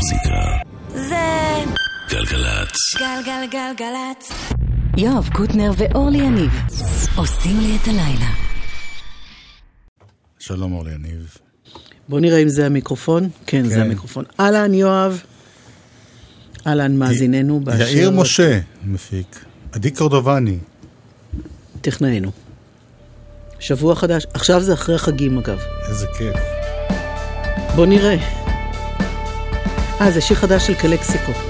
המוזיקה. זה... גלגלצ. גלגלגלגלצ. יואב קוטנר ואורלי יניב עושים לי את הלילה. שלום אורלי יניב. בוא נראה אם זה המיקרופון. כן, כן. זה המיקרופון. אהלן, יואב. אהלן, מאזיננו. באשר... יאיר משה, מפיק. עדי קורדובני. טכנאינו. שבוע חדש. עכשיו זה אחרי החגים, אגב. איזה כיף. בוא נראה. אה, זה שיר חדש של קלקסיקו.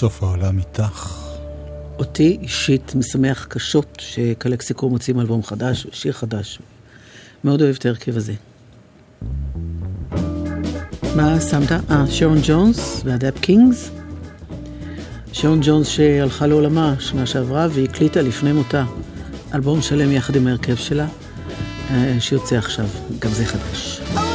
סוף העולם איתך. אותי אישית משמח קשות שקלקסיקו מוצאים אלבום חדש, שיר חדש. מאוד אוהב את ההרכב הזה. מה שמת? אה, שרון ג'ונס והדאפ קינגס. שרון ג'ונס שהלכה לעולמה שנה שעברה והקליטה לפני מותה אלבום שלם יחד עם ההרכב שלה, אה, שיוצא עכשיו, גם זה חדש. Oh!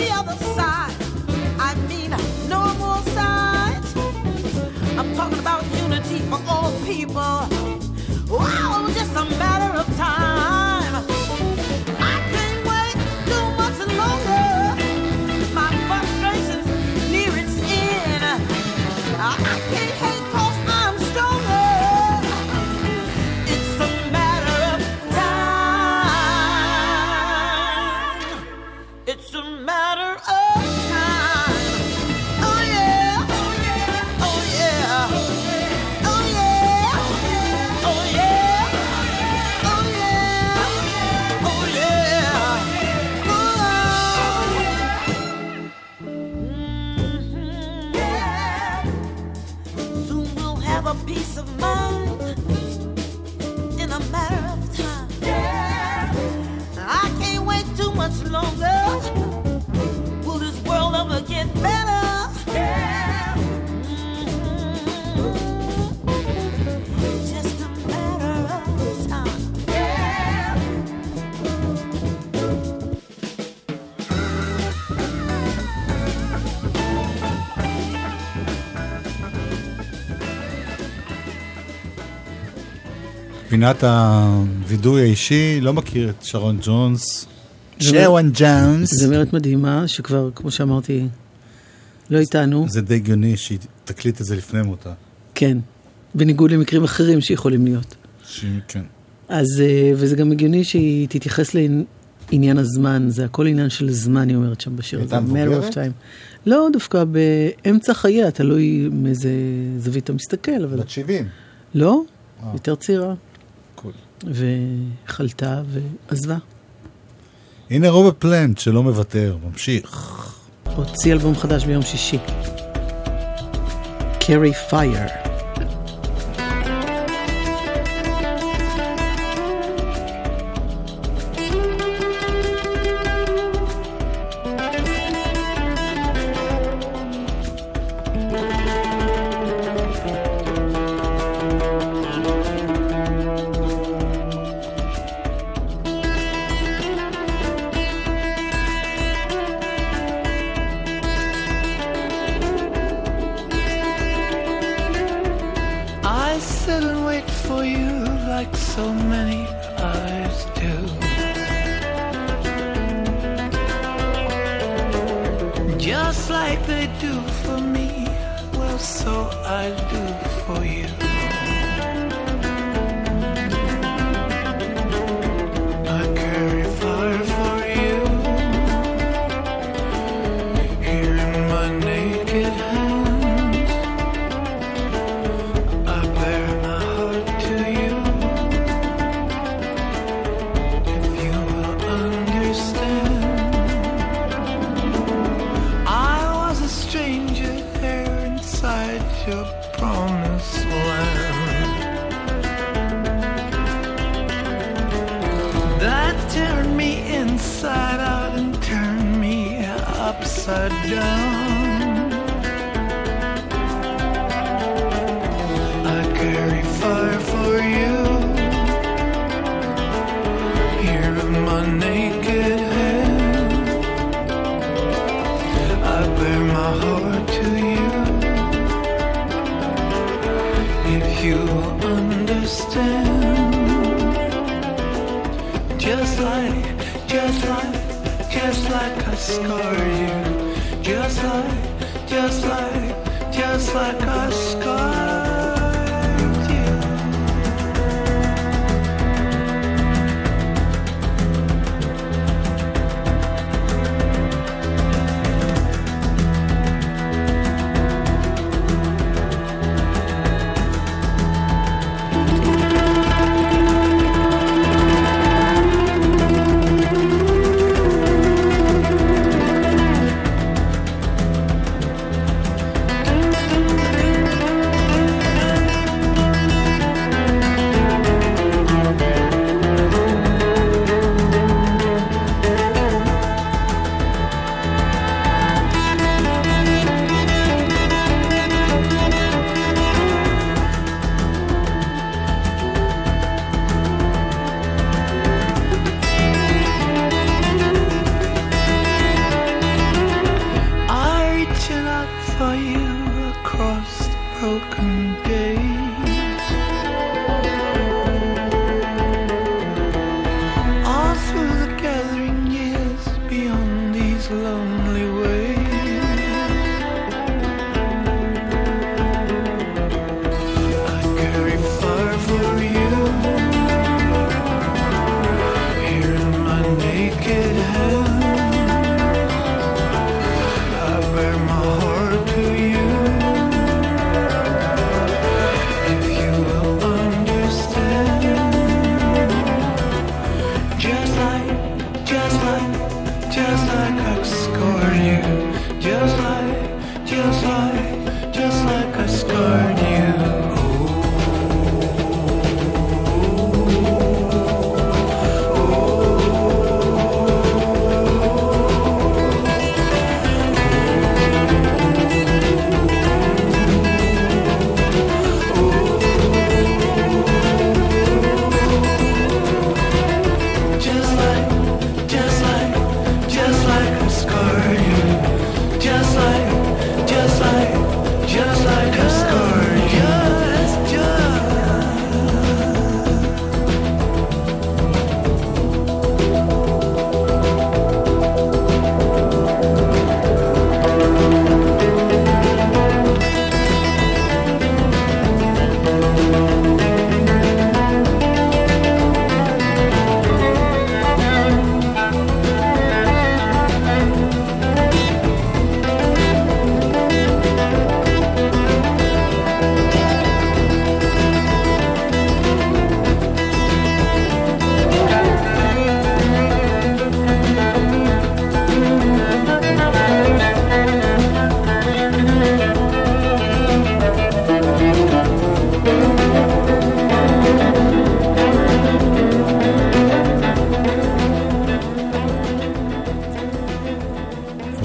the other side. I mean. I'm talking about unity for all people. Wow, just a matter of time. מבחינת הווידוי האישי, לא מכיר את שרון ג'ונס. שרון ג'ונס. זמרת מדהימה, שכבר, כמו שאמרתי, לא איתנו. זה די הגיוני שהיא תקליט את זה לפני מותה. כן, בניגוד למקרים אחרים שיכולים להיות. כן. אז, אה, וזה גם הגיוני שהיא תתייחס לעניין הזמן, זה הכל עניין של זמן, היא אומרת שם בשיר הזה. הייתה מבוגרת? לא, דווקא באמצע חייה, תלוי מאיזה זווית אתה מסתכל. בת 70. לא, אה. יותר צעירה. הכל. וחלתה ועזבה. הנה רובה פלנט שלא מוותר, ממשיך. הוציא אלבום חדש ביום שישי. קרי פייר. scar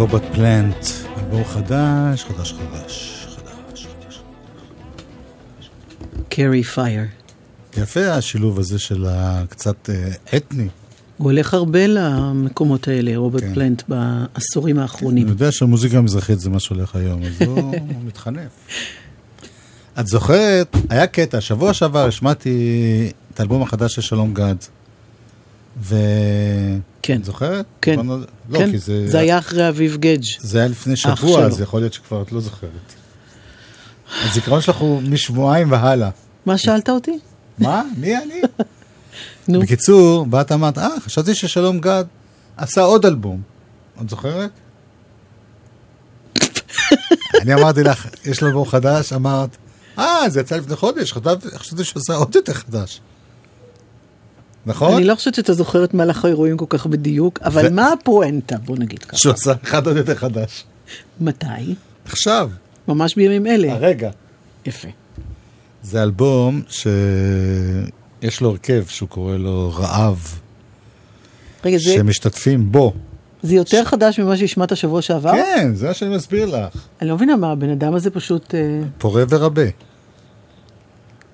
רוברט פלנט, אלבום חדש, חדש, חדש, חדש, חדש. קרי פייר. יפה השילוב הזה של הקצת אה, אתני. הוא הולך הרבה למקומות האלה, רוברט כן. פלנט, בעשורים אני האחרונים. יודע שהמוזיקה המזרחית זה מה שהולך היום, אז הוא מתחנף. את זוכרת, היה קטע, שבוע שעבר השמעתי את האלבום החדש של שלום גד. ו... כן. את זוכרת? כן. לא, כן, כי זה... זה היה אחרי אביב גדג'. זה היה לפני אח שבוע, אז. יכול להיות שכבר את לא זוכרת. הזיכרון שלך הוא משבועיים והלאה. מה שאלת אותי? מה? מי אני? נו, בקיצור, באת אמרת, אה, חשבתי ששלום גד עשה עוד אלבום. את זוכרת? אני אמרתי לך, יש לו אלבום חדש, אמרת, אה, זה יצא לפני חודש, חשבתי שהוא עשה עוד יותר חדש. נכון? אני לא חושבת שאתה זוכר את מהלך האירועים כל כך בדיוק, אבל ו- מה הפואנטה? בוא נגיד ככה. שהוא עשה אחד עוד יותר חדש. מתי? עכשיו, ממש בימים אלה. הרגע. יפה. זה אלבום שיש לו הרכב שהוא קורא לו רעב, רגע, זה- שמשתתפים בו. זה יותר חדש ממה שהשמעת שבוע שעבר? כן, זה מה שאני מסביר לך. אני לא מבינה מה, הבן אדם הזה פשוט... אה, פורה ורבה.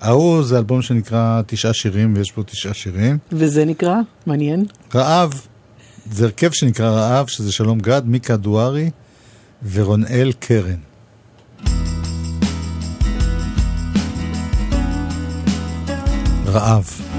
ההוא זה אלבום שנקרא תשעה שירים, ויש בו תשעה שירים. וזה נקרא? מעניין. רעב, זה הרכב שנקרא רעב, שזה שלום גד, מיקה דוארי ורונאל קרן. רעב.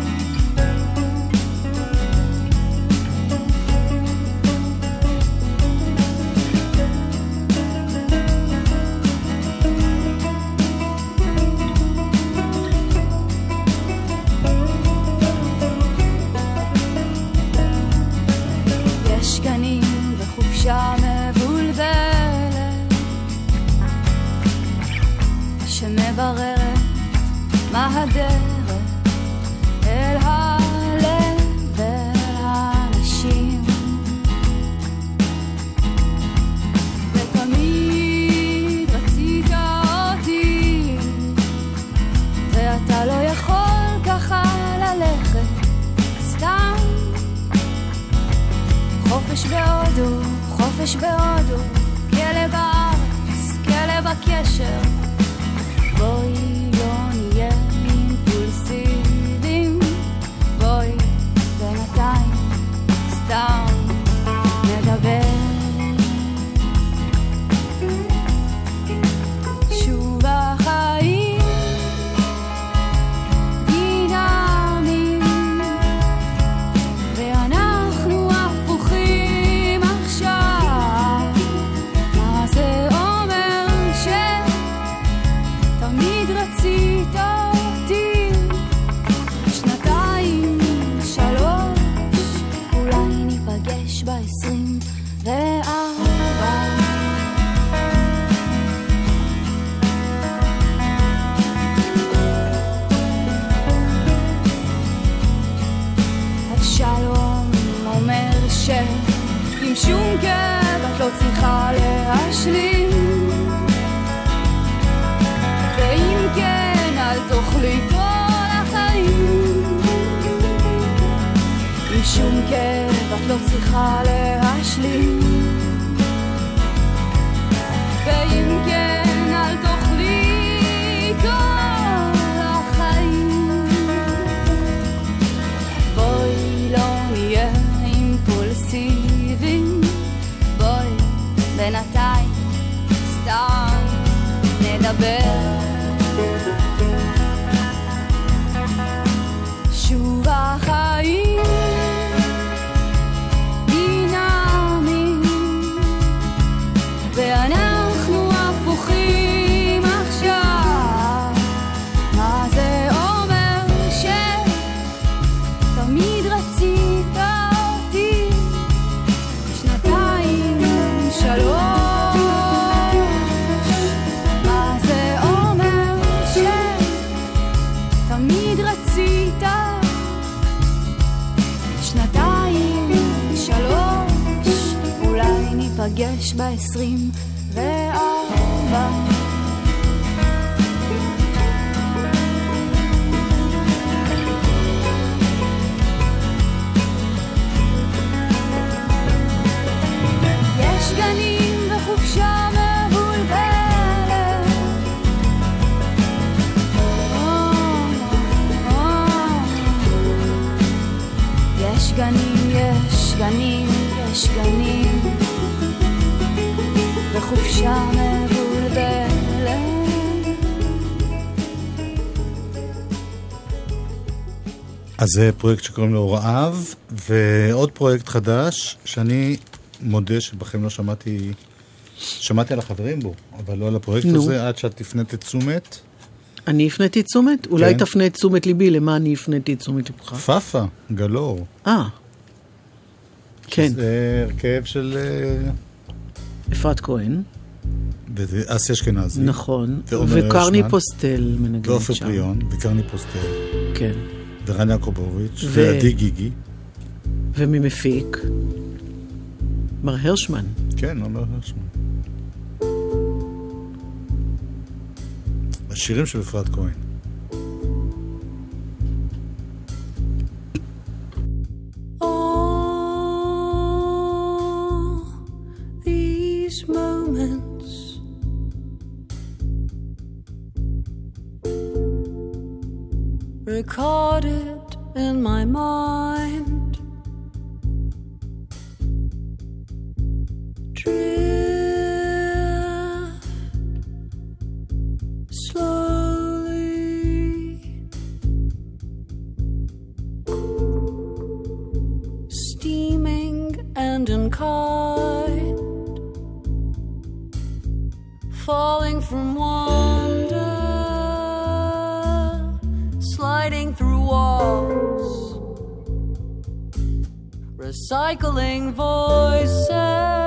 שעם שום כאב את לא צריכה להשלים. ואם כן אל תאכלי כל החיים. עם שום כאב את לא צריכה להשלים. ואם ניפגש בעשרים וארבע. יש גנים וחופשה. יש גנים, יש גנים, יש גנים, וחופשה מבולבלת. אז זה פרויקט שקוראים לו רעב, ועוד פרויקט חדש, שאני מודה שבכם לא שמעתי, שמעתי על החברים בו, אבל לא על הפרויקט נו. הזה, עד שאת הפנית את תשומת. אני הפניתי את תשומת? אולי כן. תפנה את תשומת ליבי, למה אני הפניתי את תשומת לבך? פאפה, גלור. אה, כן, זה הרכב של אה, אפרת כהן, וזה אסי אשכנזי. נכון, וקרני. פוסטל מנגנת ועופר שם. פריון, וקרני פוסטל, כן, ורן יעקובוביץ', ו- ועדי גיגי. וממפיק, מר הרשמן. כן, עומר הרשמן. השירים של אפרת כהן. Moments. Recorded in my mind. Drift slowly. Steaming and unkind, falling from wonder, sliding through walls, recycling voices.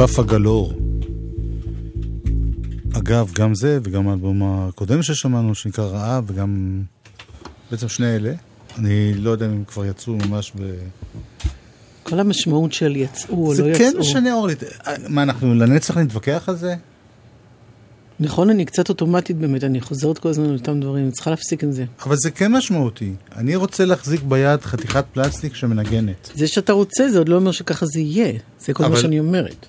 פאפה גלור. אגב, גם זה וגם האלבום הקודם ששמענו, שנקרא רעב, וגם בעצם שני אלה. אני לא יודע אם הם כבר יצאו ממש ב... כל המשמעות של יצאו או זה לא יצאו. כן משנה, אורלי. מה, אנחנו לנצח נתווכח על זה? נכון, אני קצת אוטומטית באמת, אני חוזרת כל הזמן על אותם דברים, אני צריכה להפסיק עם זה. אבל זה כן משמעותי. אני רוצה להחזיק ביד חתיכת פלסטיק שמנגנת. זה שאתה רוצה, זה עוד לא אומר שככה זה יהיה. זה כל מה אבל- שאני אומרת.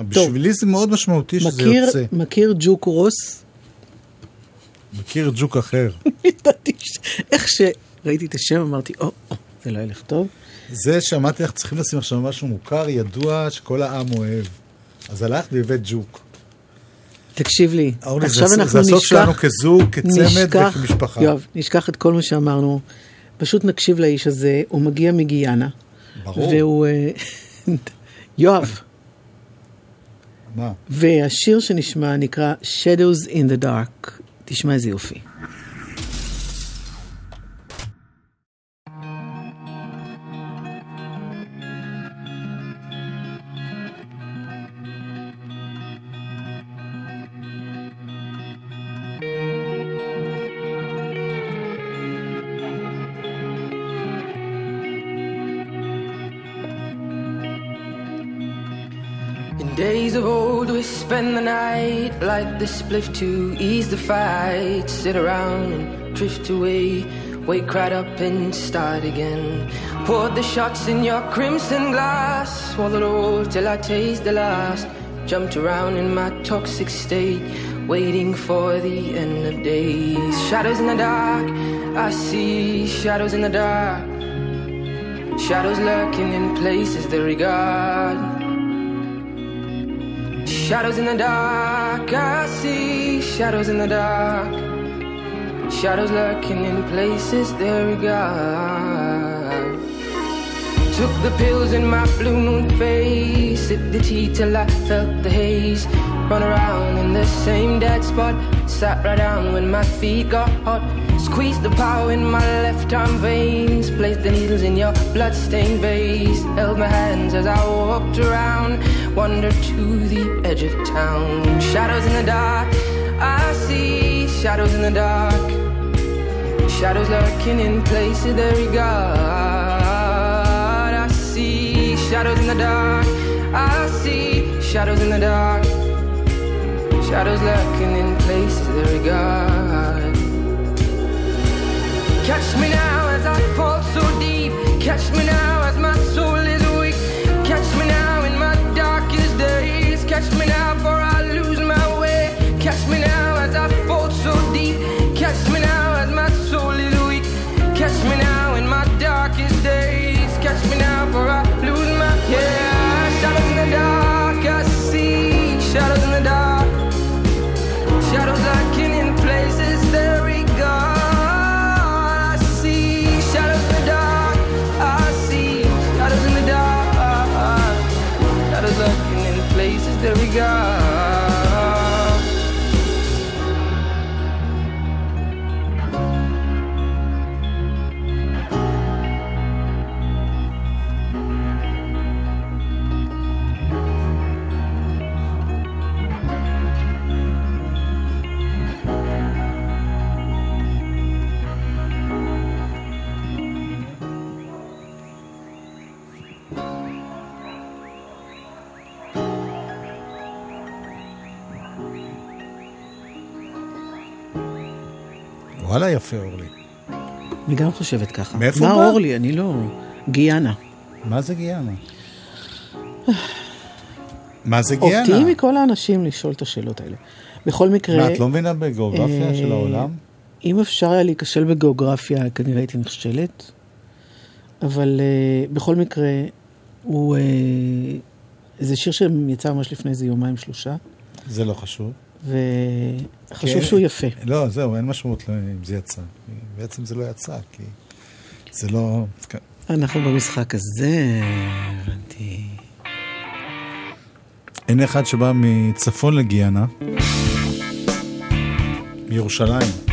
בשבילי זה מאוד משמעותי שזה מכיר, יוצא. מכיר ג'וק רוס? מכיר ג'וק אחר. ידעתי איך שראיתי את השם אמרתי, או, או, זה לא ילך טוב. זה שאמרתי לך, צריכים לשים עכשיו משהו מוכר, ידוע, שכל העם אוהב. אז הלכת והבאת ג'וק. תקשיב לי, אורלי, זה עכשיו הס- אנחנו זה הסוף נשכח, שלנו כזוג, כצמד נשכח, וכמשפחה. יואב, נשכח את כל מה שאמרנו, פשוט נקשיב לאיש הזה, הוא מגיע מגיאנה. ברור. והוא... אה, יואב, מה? והשיר שנשמע נקרא Shadows in the Dark. תשמע איזה יופי. In days of old, we spend the night, light the spliff to ease the fight, sit around and drift away, wake right up and start again. Poured the shots in your crimson glass, swallowed all till I taste the last. Jumped around in my toxic state, waiting for the end of days. Shadows in the dark, I see shadows in the dark. Shadows lurking in places they regard. Shadows in the dark, I see shadows in the dark. Shadows lurking in places they regard. Took the pills in my blue moon face, sipped the tea till I felt the haze. Run around in the same dead spot, sat right down when my feet got hot. Squeezed the power in my left arm veins, placed the needles in your bloodstained vase. Held my hands as I walked around, wandered to the edge of town. Shadows in the dark, I see shadows in the dark. Shadows lurking in places they regard. I see shadows in the dark. I see shadows in the dark. Shadows lurking in places they regard. Catch me now as I fall so deep. Catch me now as my soul is weak. Catch me now in my darkest days. Catch me now for I lose my way. Catch me now וואלה, יפה, אורלי. אני גם חושבת ככה. מאיפה מה בא? אורלי? אני לא... גיאנה. מה זה גיאנה? מה זה גיאנה? אותי מכל האנשים לשאול את השאלות האלה. בכל מקרה... מה, את לא מבינה בגיאוגרפיה אה, של העולם? אם אפשר היה להיכשל בגיאוגרפיה, כנראה הייתי נכשלת. אבל uh, בכל מקרה, הוא... Uh, זה שיר שיצא ממש לפני איזה יומיים שלושה, זה לא חשוב. וחשוב כן. שהוא יפה. לא, זהו, אין משמעות אם זה יצא. בעצם זה לא יצא, כי זה לא... אנחנו במשחק הזה, הבנתי. אין אחד שבא מצפון לגיאנה, מירושלים.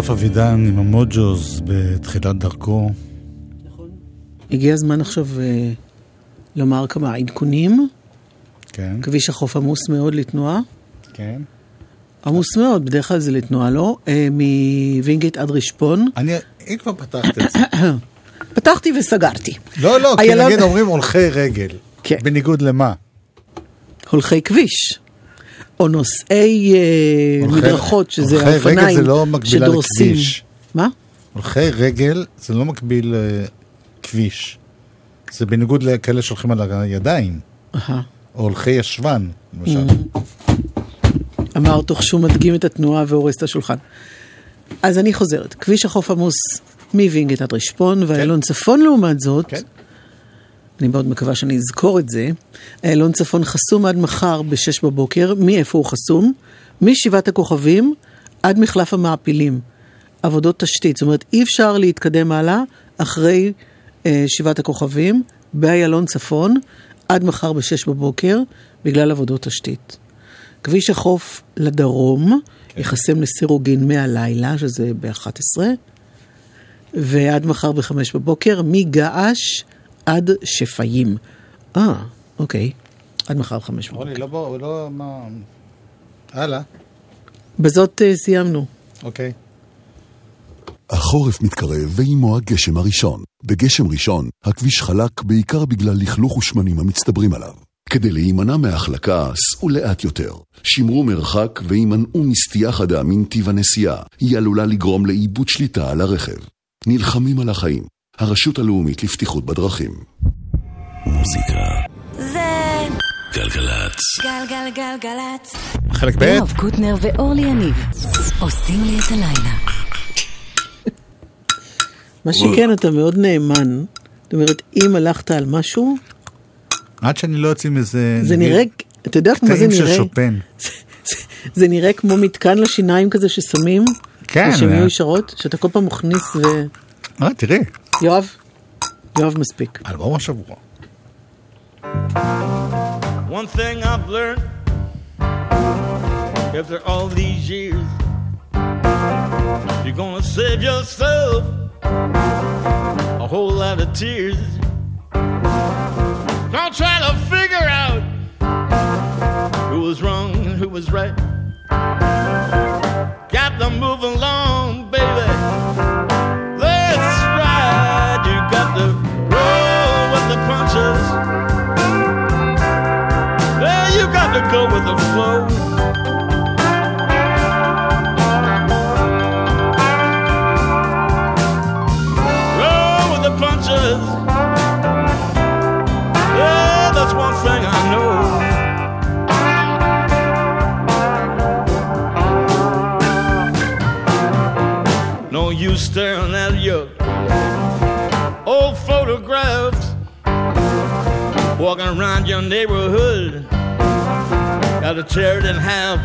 אסף אבידן עם המוג'וז בתחילת דרכו. הגיע הזמן עכשיו אה, לומר כמה עדכונים. כן, כביש החוף עמוס מאוד לתנועה. כן. עמוס מאוד, בדרך כלל זה לתנועה, לא? אה, מווינגייט עד רשפון. אני, אם כבר פתחת את זה. פתחתי וסגרתי. לא, לא, כי נגיד אומרים הולכי רגל. כן. בניגוד למה? הולכי כביש. או נוסעי אה, הולכי- מדרכות, שזה הולכי רגל האופניים זה לא מקבילה שדורסים. לכביש. מה? הולכי רגל זה לא מקביל לכביש. זה בניגוד לכאלה שהולכים על הידיים, אהה. או הולכי ישבן, למשל. אמר תוך שהוא מדגים את התנועה והורס את השולחן. אז אני חוזרת, כביש החוף עמוס מווינגייט עד רשפון, ואיילון צפון לעומת זאת, כן. אני מאוד מקווה שאני אזכור את זה, איילון צפון חסום עד מחר ב-6 בבוקר, מאיפה הוא חסום? משבעת הכוכבים עד מחלף המעפילים. עבודות תשתית, זאת אומרת אי אפשר להתקדם הלאה אחרי אה, שבעת הכוכבים באיילון צפון עד מחר ב-6 בבוקר בגלל עבודות תשתית. כביש החוף לדרום ייחסם לסירוגין מהלילה, שזה ב-11, ועד מחר ב-5 בבוקר, מגעש עד שפיים. אה, אוקיי. עד מחר ב-5 בבוקר. רוני, לא בוא, לא, מה... הלאה, בזאת אה, סיימנו. אוקיי. החורף מתקרב ועימו הגשם הראשון. בגשם ראשון, הכביש חלק בעיקר בגלל לכלוך ושמנים המצטברים עליו. כדי להימנע מהחלקה, סעו לאט יותר. שמרו מרחק והימנעו מסטייה חדה מנתיב הנסיעה. היא עלולה לגרום לאיבוד שליטה על הרכב. נלחמים על החיים. הרשות הלאומית לבטיחות בדרכים. מוזיקה. זה גלגלצ. גלגלגלגלצ. חלק ב', יואב קוטנר ואורלי יניב עושים לי את הלילה. מה שכן, אתה מאוד נאמן. זאת אומרת, אם הלכת על משהו, עד שאני לא יוצא מזה... זה נראה, אתה יודע כמו זה קטעים של נראה? שופן. זה נראה כמו מתקן לשיניים כזה ששמים, כן, שהן יהיו אה. ישרות, שאתה כל פעם מכניס ו... אה, תראי, יואב, יואב מספיק. אלבום השבוע. One thing I've learned after all these years, you're gonna save yourself a whole lot of tears. Don't try to figure out who was wrong and who was right. Got to move along, baby. Walking around your neighborhood, gotta tear it in half.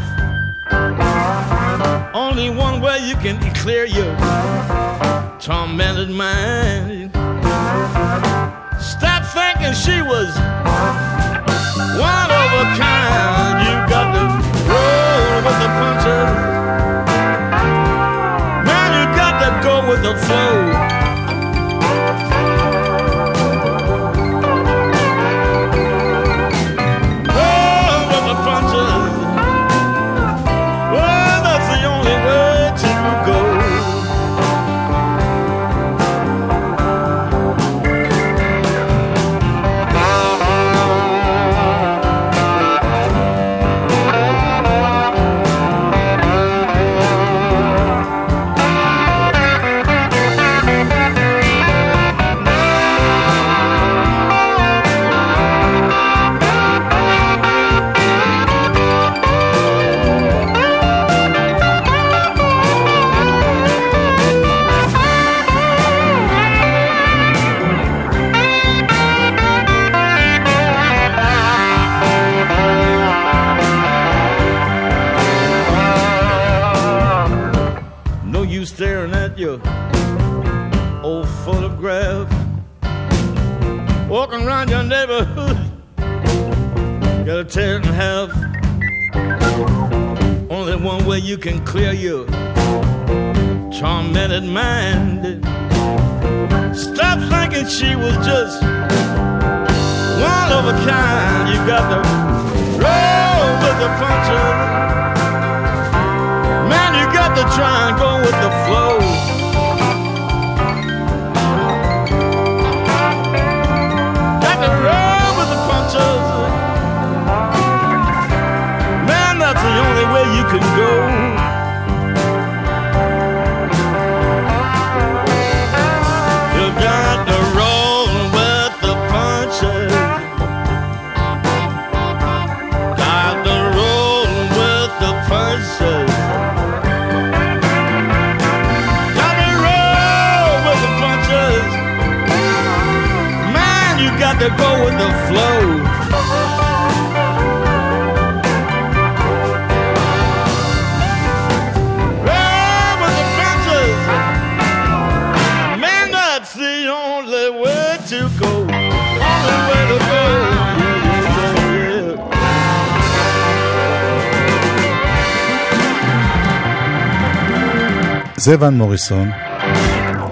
Only one way you can clear your tormented mind. Stop thinking she was one of a kind. You got to roll with the punches. Man, you got to go with the flow. זה ון מוריסון,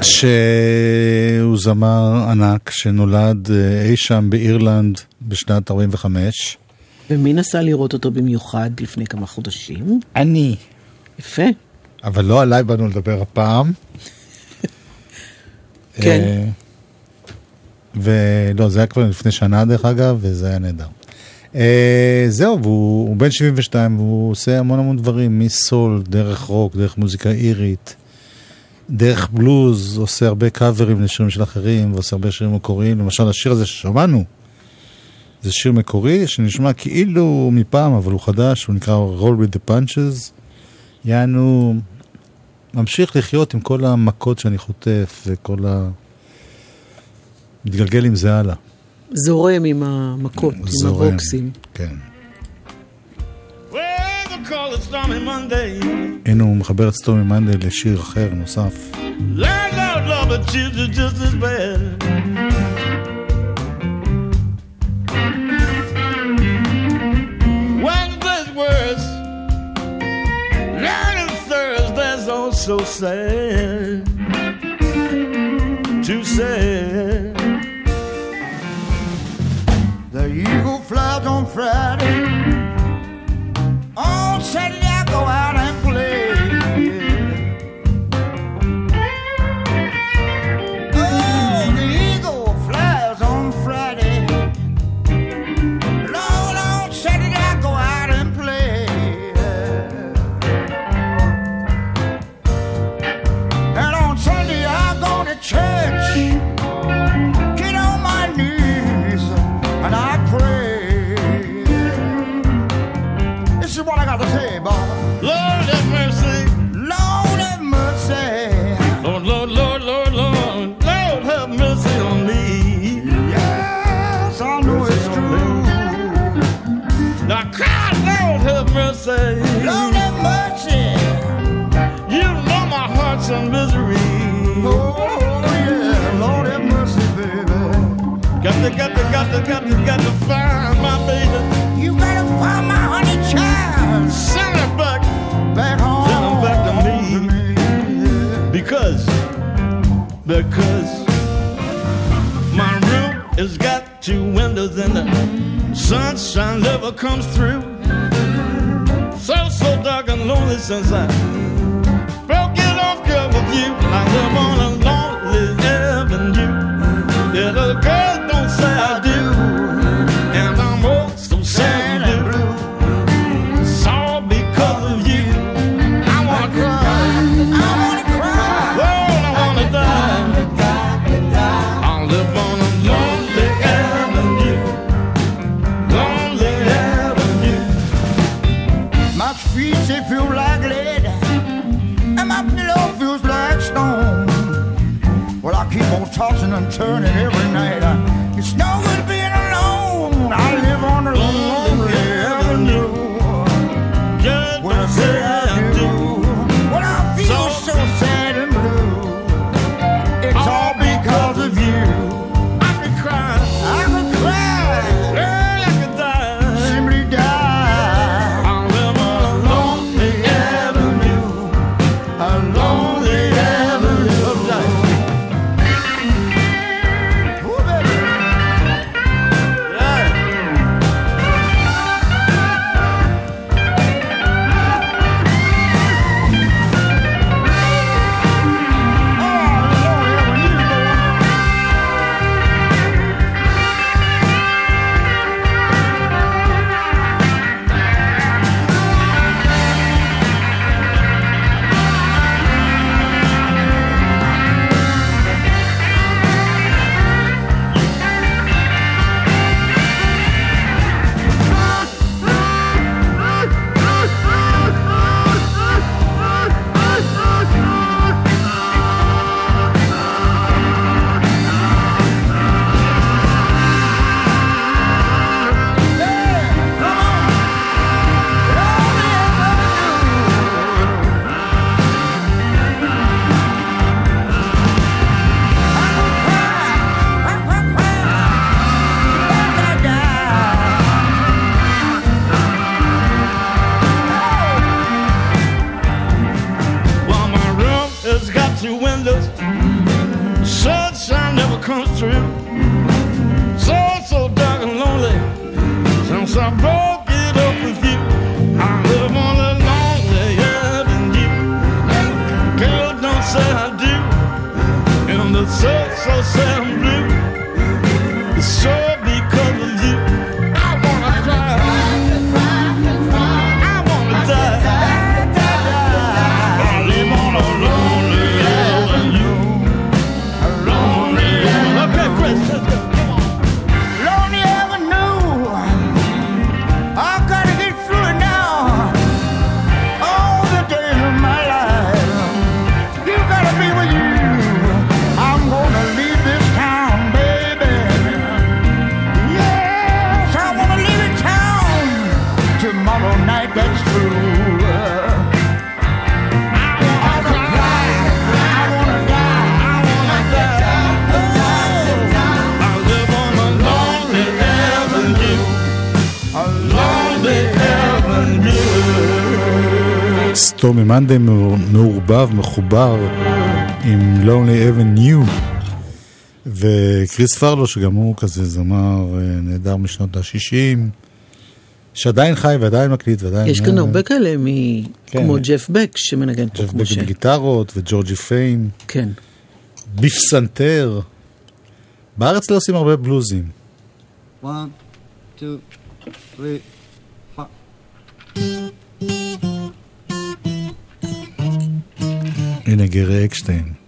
שהוא זמר ענק שנולד אה, אי שם באירלנד בשנת 45. ומי נסע לראות אותו במיוחד לפני כמה חודשים? אני. יפה. אבל לא עליי באנו לדבר הפעם. כן. אה, ולא, זה היה כבר לפני שנה דרך אגב, וזה היה נהדר. אה, זהו, והוא הוא בן 72, והוא עושה המון המון דברים, מסול, דרך רוק, דרך מוזיקה אירית. דרך בלוז, עושה הרבה קאברים לשירים של אחרים, ועושה הרבה שירים מקוריים. למשל, השיר הזה ששמענו, זה שיר מקורי שנשמע כאילו מפעם, אבל הוא חדש, הוא נקרא Roll with the Punches. יענו, ממשיך לחיות עם כל המכות שאני חוטף, וכל ה... מתגלגל עם זה הלאה. זורם עם המכות, זורם, עם הבוקסים. כן. הנה הוא מחבר את סטומי מנדל לשיר אחר נוסף. So sad, to say The eagle flies on Friday. you got to find my baby. You gotta find my honey child. Send her back, back home. Back to me. Because, because my room has got two windows and the sunshine never comes through. So, so dark and lonely since I broke it off, girl, with you. I live on a lonely avenue. Little girl. Stormy Monday מעורבב, מחובר עם Lonely Avenue. וכריס פארלו, שגם הוא כזה זמר אה, נהדר משנות ה-60, שעדיין חי ועדיין מקליט ועדיין... יש כאן אה, הרבה כאלה, מ- כן. כמו ג'ף בק שמנגן פה ג'ף כמו בק ש... בגיטרות וג'ורג'י פיים, כן. ביף סנטר. בארץ לא עושים הרבה בלוזים. One, two, three, הנה גרי אקשטיין.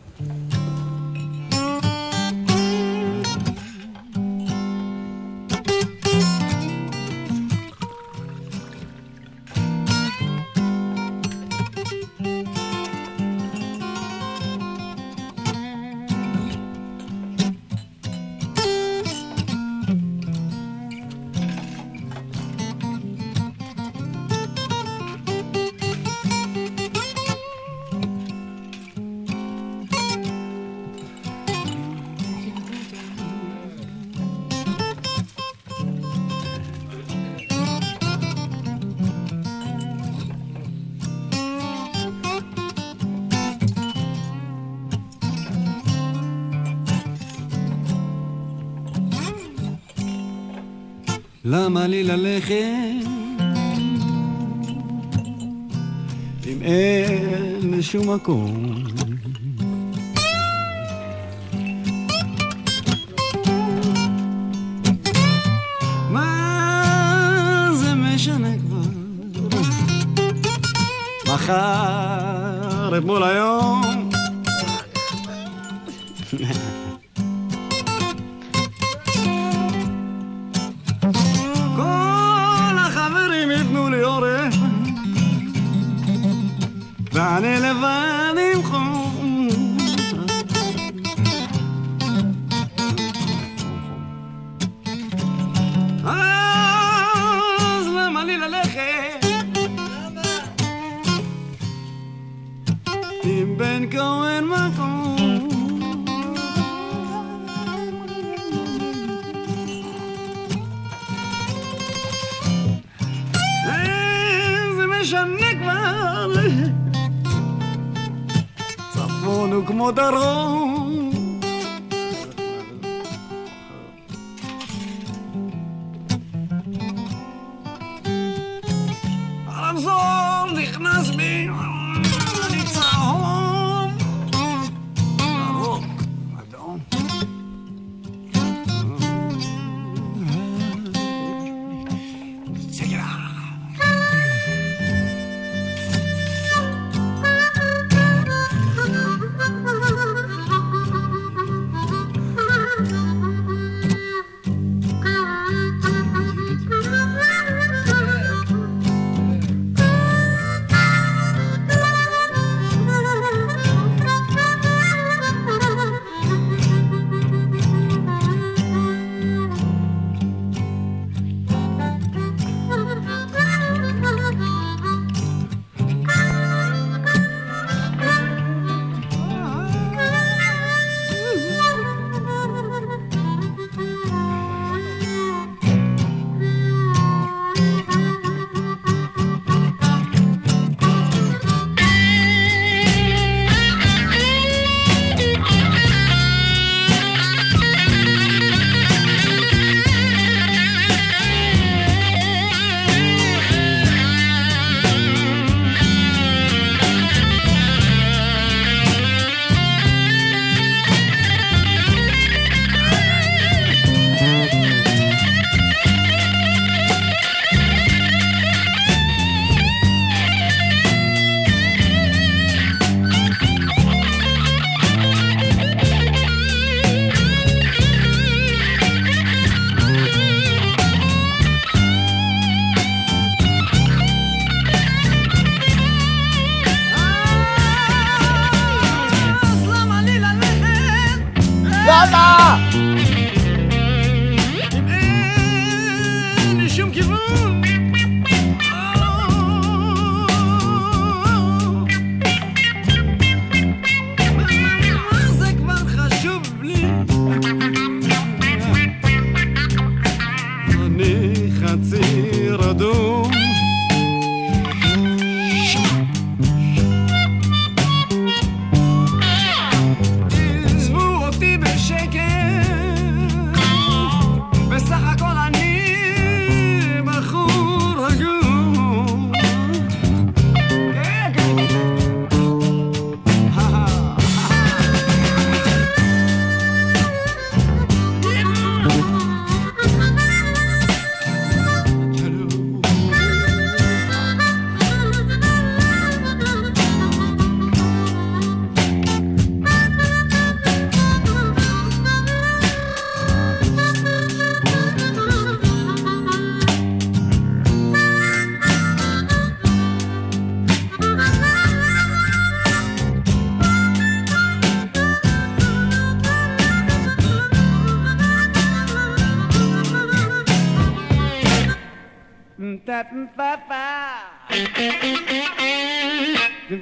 אין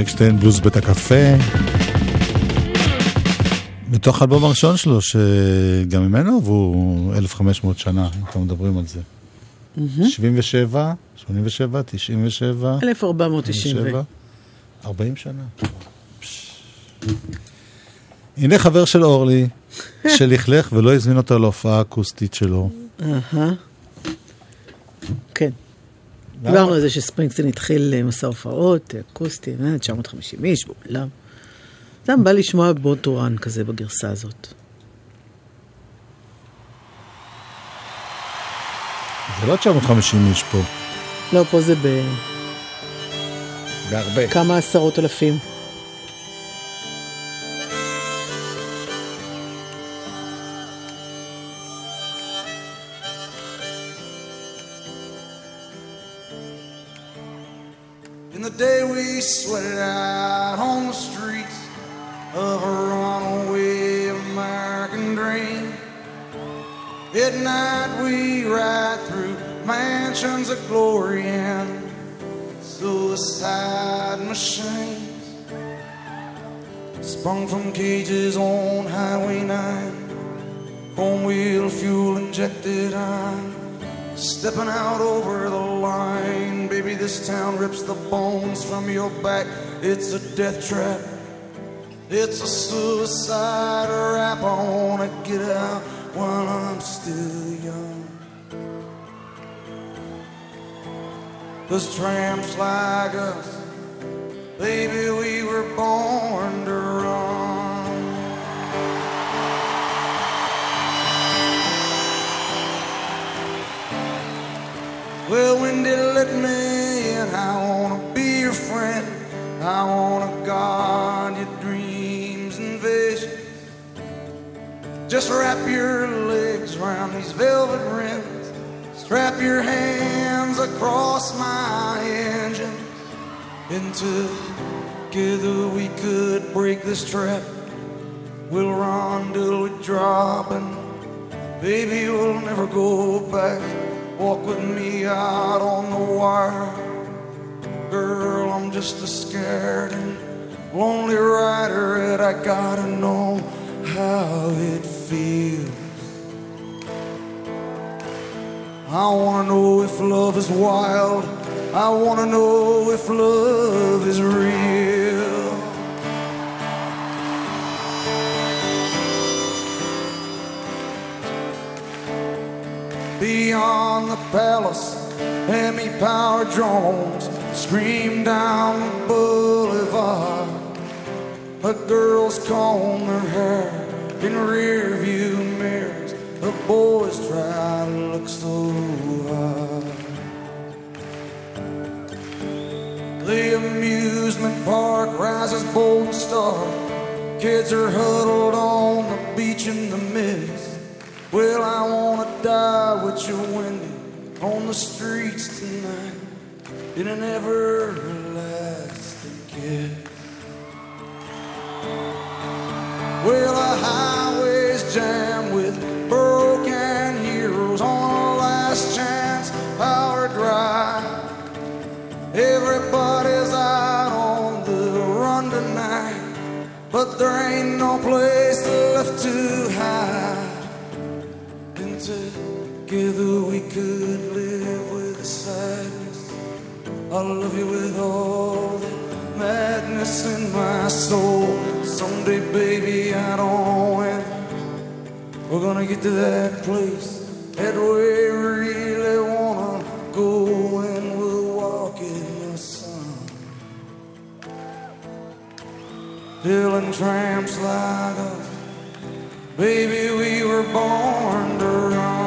אקשטיין, בלוז בית הקפה. מתוך האלבום הראשון שלו, שגם ממנו עברו 1500 שנה, אם אתם מדברים על זה. 77, 87, 97, 1497. 40 שנה. הנה חבר של אורלי, שלכלך ולא הזמין אותה להופעה אקוסטית שלו. אהה. דיברנו על זה שספרינגסטין התחיל אה, מסע הופעות, אה, אקוסטי, אה, 950 איש באולם. אדם בא לשמוע בוטורן כזה בגרסה הזאת. זה לא 950 איש פה, לא, פה זה בהרבה. בכמה עשרות אלפים. Cages on Highway 9, chrome wheel fuel injected on. Stepping out over the line, baby, this town rips the bones from your back. It's a death trap. It's a suicide rap. I wanna get out while I'm still young. Cause tramps like us, baby, we were born to run. Well, when they let me in, I wanna be your friend. I wanna guard your dreams and visions. Just wrap your legs around these velvet rims. Strap your hands across my engine. And together we could break this trap. We'll run till we drop and baby we'll never go back. Walk with me out on the wire. Girl, I'm just a scared and lonely rider and I gotta know how it feels. I wanna know if love is wild. I wanna know if love is real. Beyond the palace, Hemi power drones scream down the boulevard. The girls comb their hair in rear view mirrors. The boys try to look so hard. The amusement park rises bold and stark. Kids are huddled on the beach in the mist. Well, I wanna die with you, Wendy, on the streets tonight in an everlasting kiss. Well, the highways jam with broken heroes on a last chance power drive. Everybody's out on the run tonight, but there ain't no place left to hide. Together we could live with the sadness. I love you with all the madness in my soul. Someday, baby, I don't know when we're gonna get to that place that we really wanna go and we'll walk in the sun. Dylan tramps like us, baby, we were born to run.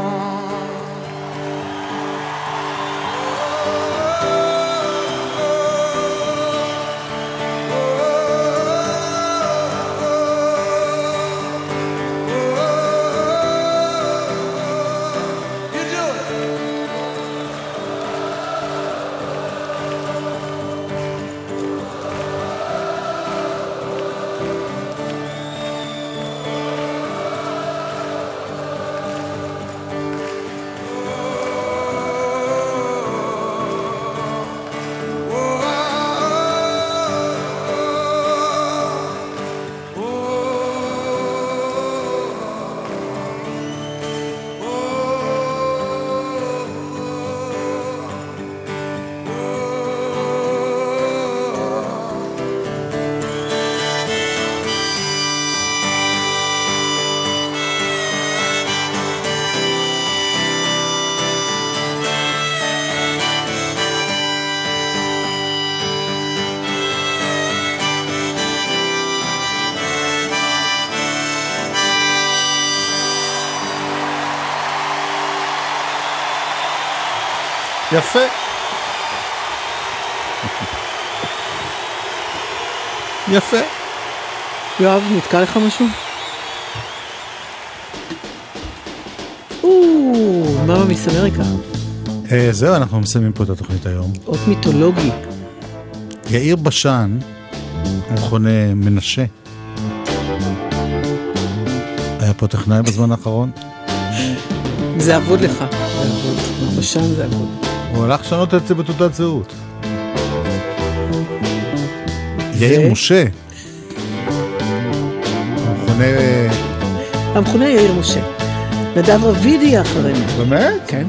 יפה. יפה. יואב, נתקע לך משהו? מאמה מיס אמריקה, אה, זהו, אנחנו מסיימים פה את התוכנית היום. אות מיתולוגי. יאיר בשן, המכונה מנשה, היה פה טכנאי בזמן האחרון. זה אבוד לך. זה אבוד. בשן זה אבוד. הוא הלך לשנות את זה בתעודת זהות. יאיר משה, המכונה... המכונה יאיר משה. נדב רבידי אחרינו. באמת? כן.